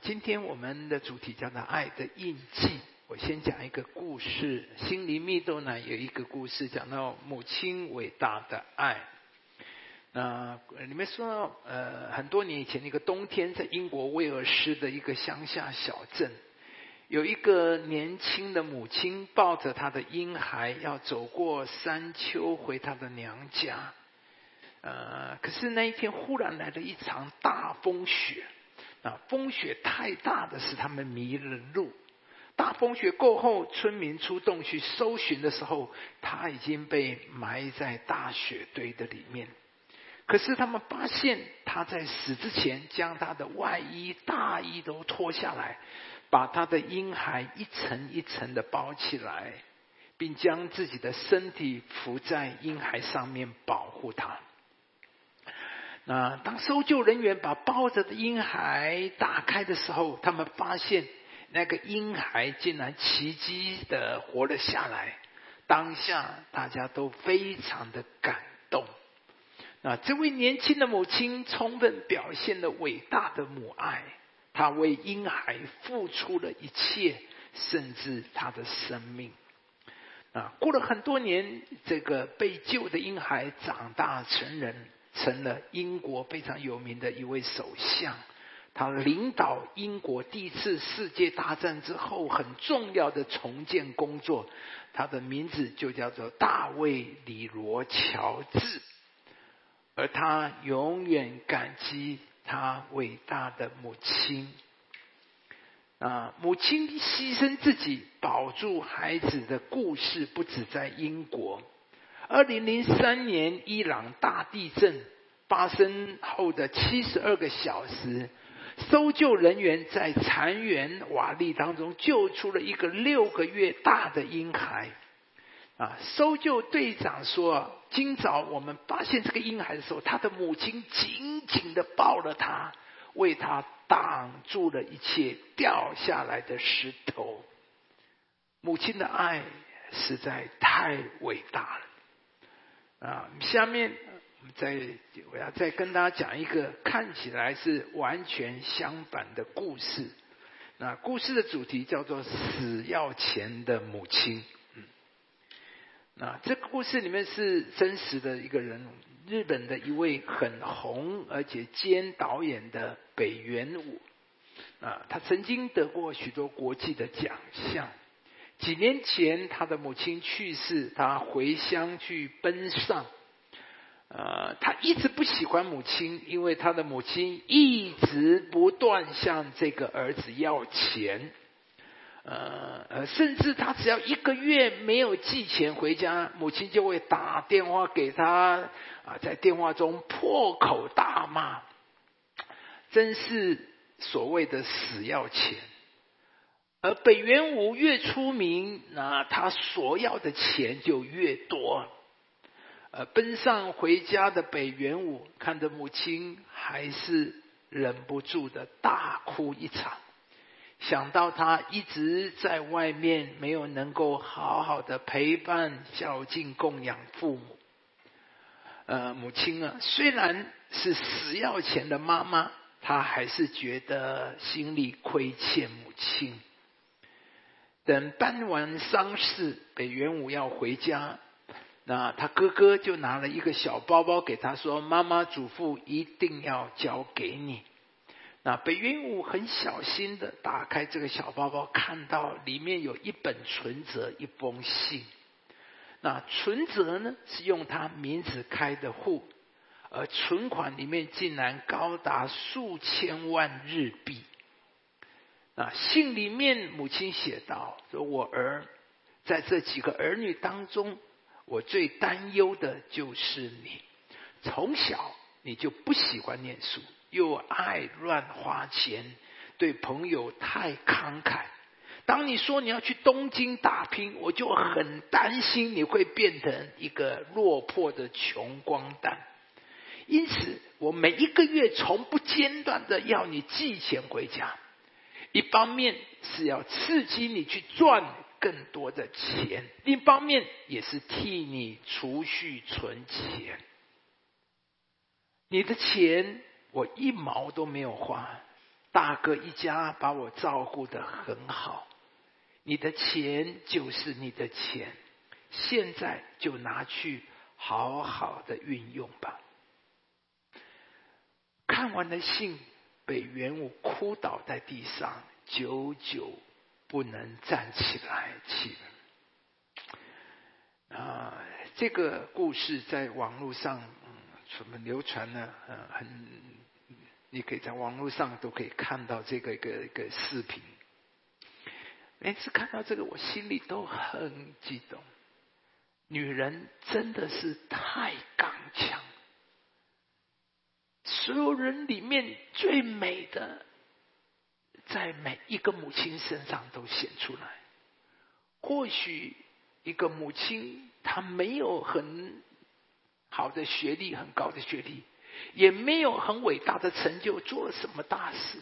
今天我们的主题叫做“爱的印记”。我先讲一个故事，《心灵密度》呢有一个故事，讲到母亲伟大的爱。那里面说，呃，很多年以前，一个冬天，在英国威尔士的一个乡下小镇，有一个年轻的母亲抱着她的婴孩，要走过山丘回她的娘家。呃，可是那一天忽然来了一场大风雪，啊，风雪太大的使他们迷了路。大风雪过后，村民出动去搜寻的时候，他已经被埋在大雪堆的里面。可是他们发现他在死之前，将他的外衣、大衣都脱下来，把他的婴孩一层一层的包起来，并将自己的身体伏在婴孩上面保护他。那当搜救人员把包着的婴孩打开的时候，他们发现。那个婴孩竟然奇迹的活了下来，当下大家都非常的感动。那这位年轻的母亲充分表现了伟大的母爱，她为婴孩付出了一切，甚至她的生命。啊，过了很多年，这个被救的婴孩长大成人，成了英国非常有名的一位首相。他领导英国第一次世界大战之后很重要的重建工作，他的名字就叫做大卫·李罗·乔治，而他永远感激他伟大的母亲。啊，母亲牺牲自己保住孩子的故事不止在英国。二零零三年伊朗大地震发生后的七十二个小时。搜救人员在残垣瓦砾当中救出了一个六个月大的婴孩。啊，搜救队长说：“今早我们发现这个婴孩的时候，他的母亲紧紧的抱了他，为他挡住了一切掉下来的石头。母亲的爱实在太伟大了。”啊，下面我们。再，我要再跟大家讲一个看起来是完全相反的故事。那故事的主题叫做“死要钱的母亲”。嗯，那这个故事里面是真实的一个人，日本的一位很红而且兼导演的北原武。啊，他曾经得过许多国际的奖项。几年前，他的母亲去世，他回乡去奔丧。呃，他一直不喜欢母亲，因为他的母亲一直不断向这个儿子要钱，呃呃，甚至他只要一个月没有寄钱回家，母亲就会打电话给他，啊，在电话中破口大骂，真是所谓的死要钱。而北元武越出名，那他所要的钱就越多。呃，奔上回家的北元武看着母亲，还是忍不住的大哭一场。想到他一直在外面，没有能够好好的陪伴、孝敬、供养父母。呃，母亲啊，虽然是死要钱的妈妈，她还是觉得心里亏欠母亲。等办完丧事，北元武要回家。那他哥哥就拿了一个小包包给他说：“妈妈嘱咐一定要交给你。”那北云武很小心的打开这个小包包，看到里面有一本存折、一封信。那存折呢是用他名字开的户，而存款里面竟然高达数千万日币。啊信里面母亲写道：“说我儿在这几个儿女当中。”我最担忧的就是你，从小你就不喜欢念书，又爱乱花钱，对朋友太慷慨。当你说你要去东京打拼，我就很担心你会变成一个落魄的穷光蛋。因此，我每一个月从不间断的要你寄钱回家，一方面是要刺激你去赚。更多的钱，另一方面也是替你储蓄存钱。你的钱我一毛都没有花，大哥一家把我照顾的很好，你的钱就是你的钱，现在就拿去好好的运用吧。看完了信，被元武哭倒在地上，久久不能站起来。起啊，这个故事在网络上怎么流传呢？嗯，很，你可以在网络上都可以看到这个一个一个视频。每次看到这个，我心里都很激动。女人真的是太刚强。所有人里面最美的，在每一个母亲身上都显出来。或许一个母亲她没有很好的学历，很高的学历，也没有很伟大的成就，做了什么大事，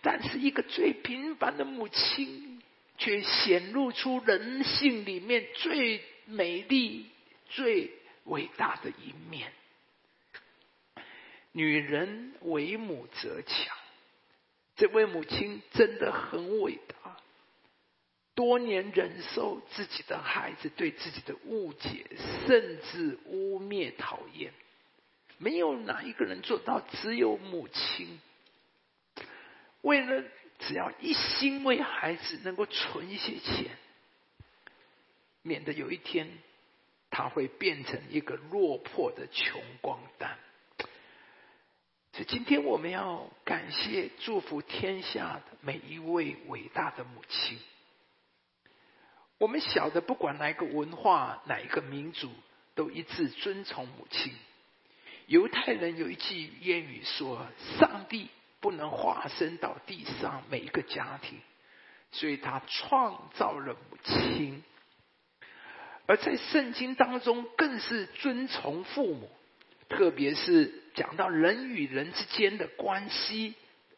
但是一个最平凡的母亲，却显露出人性里面最美丽、最伟大的一面。女人为母则强，这位母亲真的很伟大。多年忍受自己的孩子对自己的误解，甚至污蔑、讨厌，没有哪一个人做到，只有母亲。为了只要一心为孩子能够存一些钱，免得有一天他会变成一个落魄的穷光蛋。今天我们要感谢、祝福天下的每一位伟大的母亲。我们晓得，不管哪一个文化、哪一个民族，都一致尊崇母亲。犹太人有一句谚语说：“上帝不能化身到地上每一个家庭，所以他创造了母亲。”而在圣经当中，更是尊崇父母。特别是讲到人与人之间的关系，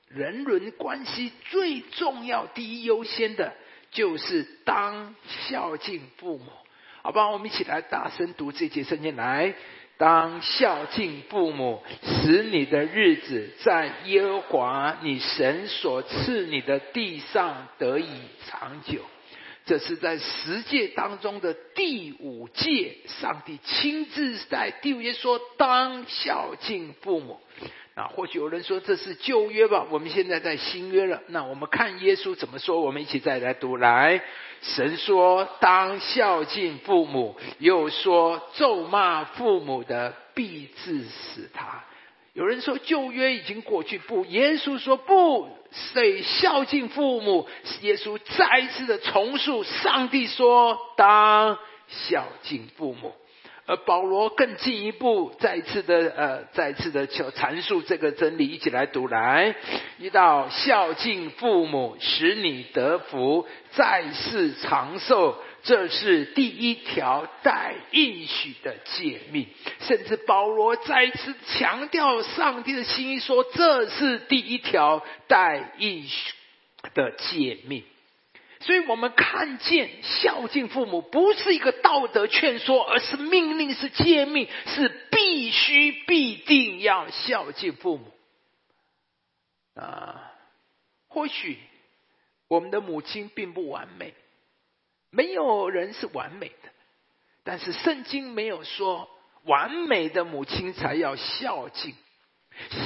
人伦关系最重要、第一优先的，就是当孝敬父母。好吧，我们一起来大声读这节圣经来：当孝敬父母，使你的日子在耶和华你神所赐你的地上得以长久。这是在十诫当中的第五诫，上帝亲自在第五节说：“当孝敬父母。”啊，或许有人说这是旧约吧？我们现在在新约了。那我们看耶稣怎么说？我们一起再来读来。神说：“当孝敬父母。”又说：“咒骂父母的，必致死他。”有人说旧约已经过去，不，耶稣说不，得孝敬父母。耶稣再一次的重述，上帝说当孝敬父母。而保罗更进一步，再一次的呃，再一次的求阐述这个真理，一起来读来。一到孝敬父母，使你得福，在世长寿。这是第一条带应许的诫命，甚至保罗再次强调上帝的心意，说这是第一条带应许的诫命。所以我们看见孝敬父母不是一个道德劝说，而是命令，是诫命，是必须必定要孝敬父母。啊，或许我们的母亲并不完美。没有人是完美的，但是圣经没有说完美的母亲才要孝敬。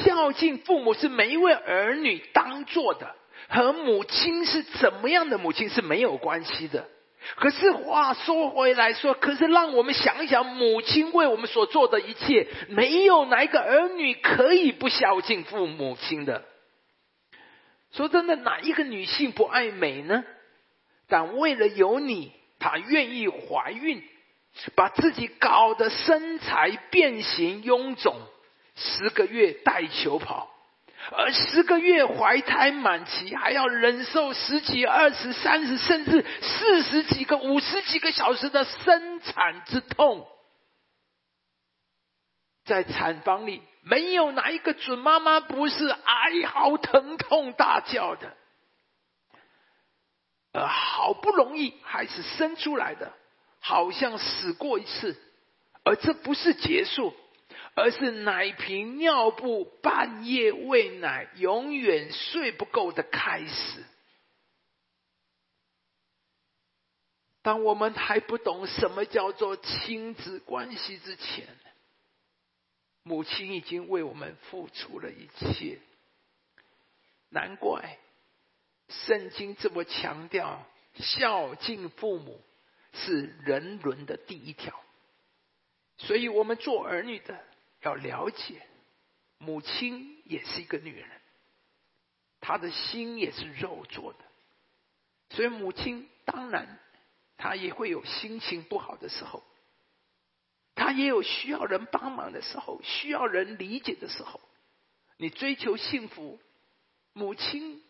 孝敬父母是每一位儿女当做的，和母亲是怎么样的母亲是没有关系的。可是话说回来说，可是让我们想一想，母亲为我们所做的一切，没有哪一个儿女可以不孝敬父母亲的。说真的，哪一个女性不爱美呢？但为了有你，她愿意怀孕，把自己搞得身材变形臃肿，十个月带球跑，而十个月怀胎满期，还要忍受十几、二十、三十，甚至四十几个、五十几个小时的生产之痛，在产房里，没有哪一个准妈妈不是哀嚎、疼痛大叫的。呃，好不容易还是生出来的，好像死过一次，而这不是结束，而是奶瓶、尿布、半夜喂奶、永远睡不够的开始。当我们还不懂什么叫做亲子关系之前，母亲已经为我们付出了一切。难怪圣经这么强调孝敬父母是人伦的第一条。所以我们做儿女的要了解，母亲也是一个女人，她的心也是肉做的。所以母亲当然她也会有心情不好的时候，她也有需要人帮忙的时候，需要人理解的时候。你追求幸福。母亲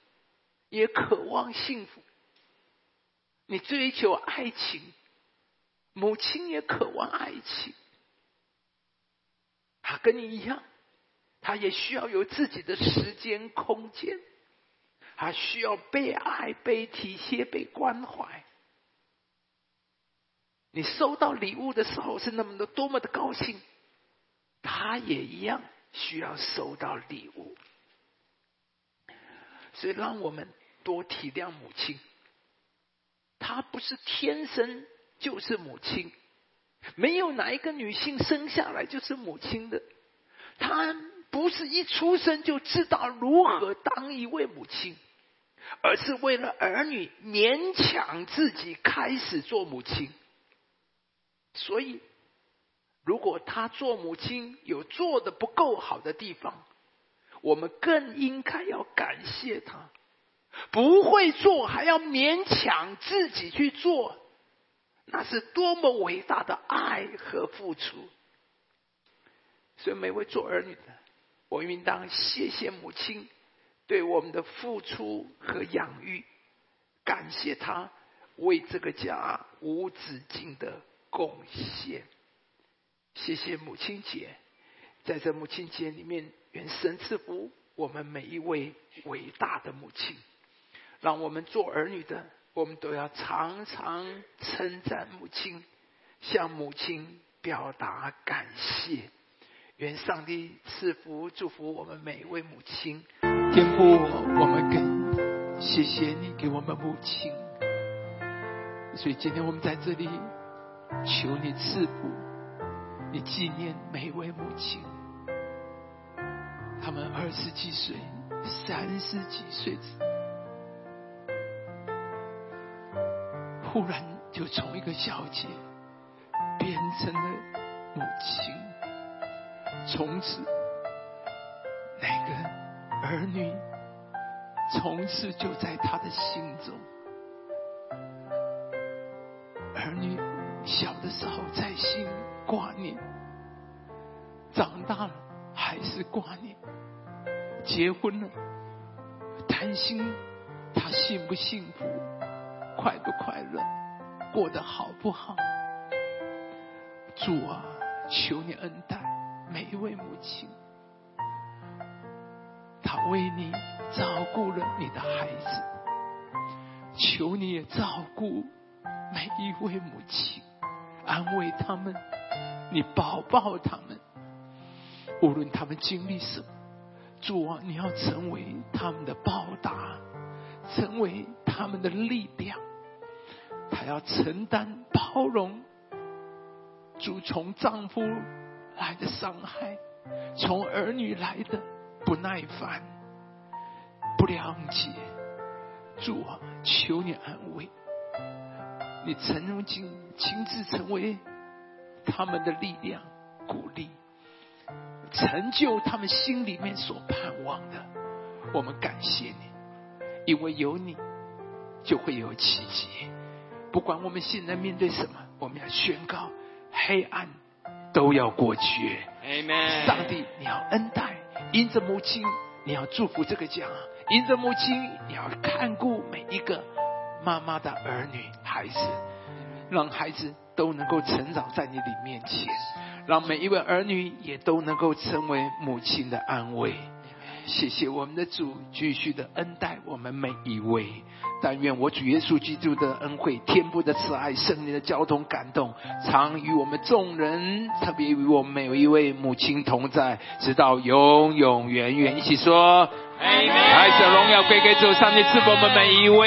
也渴望幸福，你追求爱情，母亲也渴望爱情。他跟你一样，他也需要有自己的时间空间，他需要被爱、被体贴、被关怀。你收到礼物的时候是那么的多么的高兴，他也一样需要收到礼物。所以，让我们多体谅母亲。她不是天生就是母亲，没有哪一个女性生下来就是母亲的。她不是一出生就知道如何当一位母亲，而是为了儿女勉强自己开始做母亲。所以，如果她做母亲有做的不够好的地方，我们更应该要感谢他，不会做还要勉强自己去做，那是多么伟大的爱和付出。所以每位做儿女的，我应当谢谢母亲对我们的付出和养育，感谢她为这个家无止境的贡献。谢谢母亲节，在这母亲节里面。愿神赐福我们每一位伟大的母亲，让我们做儿女的，我们都要常常称赞母亲，向母亲表达感谢。愿上帝赐福祝福我们每一位母亲。天父，我们给谢谢你给我们母亲，所以今天我们在这里求你赐福，你纪念每一位母亲。二十几岁、三十几岁，忽然就从一个小姐变成了母亲。从此，那个儿女从此就在他的心中。儿女小的时候在心挂念，长大了还是挂念。结婚了，担心他幸不幸福，快不快乐，过得好不好？主啊，求你恩待每一位母亲，他为你照顾了你的孩子，求你也照顾每一位母亲，安慰他们，你抱抱他们，无论他们经历什么。主啊，你要成为他们的报答，成为他们的力量。他要承担包容，主从丈夫来的伤害，从儿女来的不耐烦、不谅解。主啊，求你安慰，你曾经亲自成为他们的力量、鼓励。成就他们心里面所盼望的，我们感谢你，因为有你，就会有奇迹。不管我们现在面对什么，我们要宣告：黑暗都要过去。上帝，你要恩待，因着母亲，你要祝福这个家；因着母亲，你要看顾每一个妈妈的儿女、孩子，让孩子都能够成长在你的面前。让每一位儿女也都能够成为母亲的安慰。谢谢我们的主，继续的恩待我们每一位。但愿我主耶稣基督的恩惠、天父的慈爱、圣灵的交通感动，常与我们众人，特别与我们每一位母亲同在，直到永永远远。一起说：爱的荣耀归给主，上帝赐福我们每一位。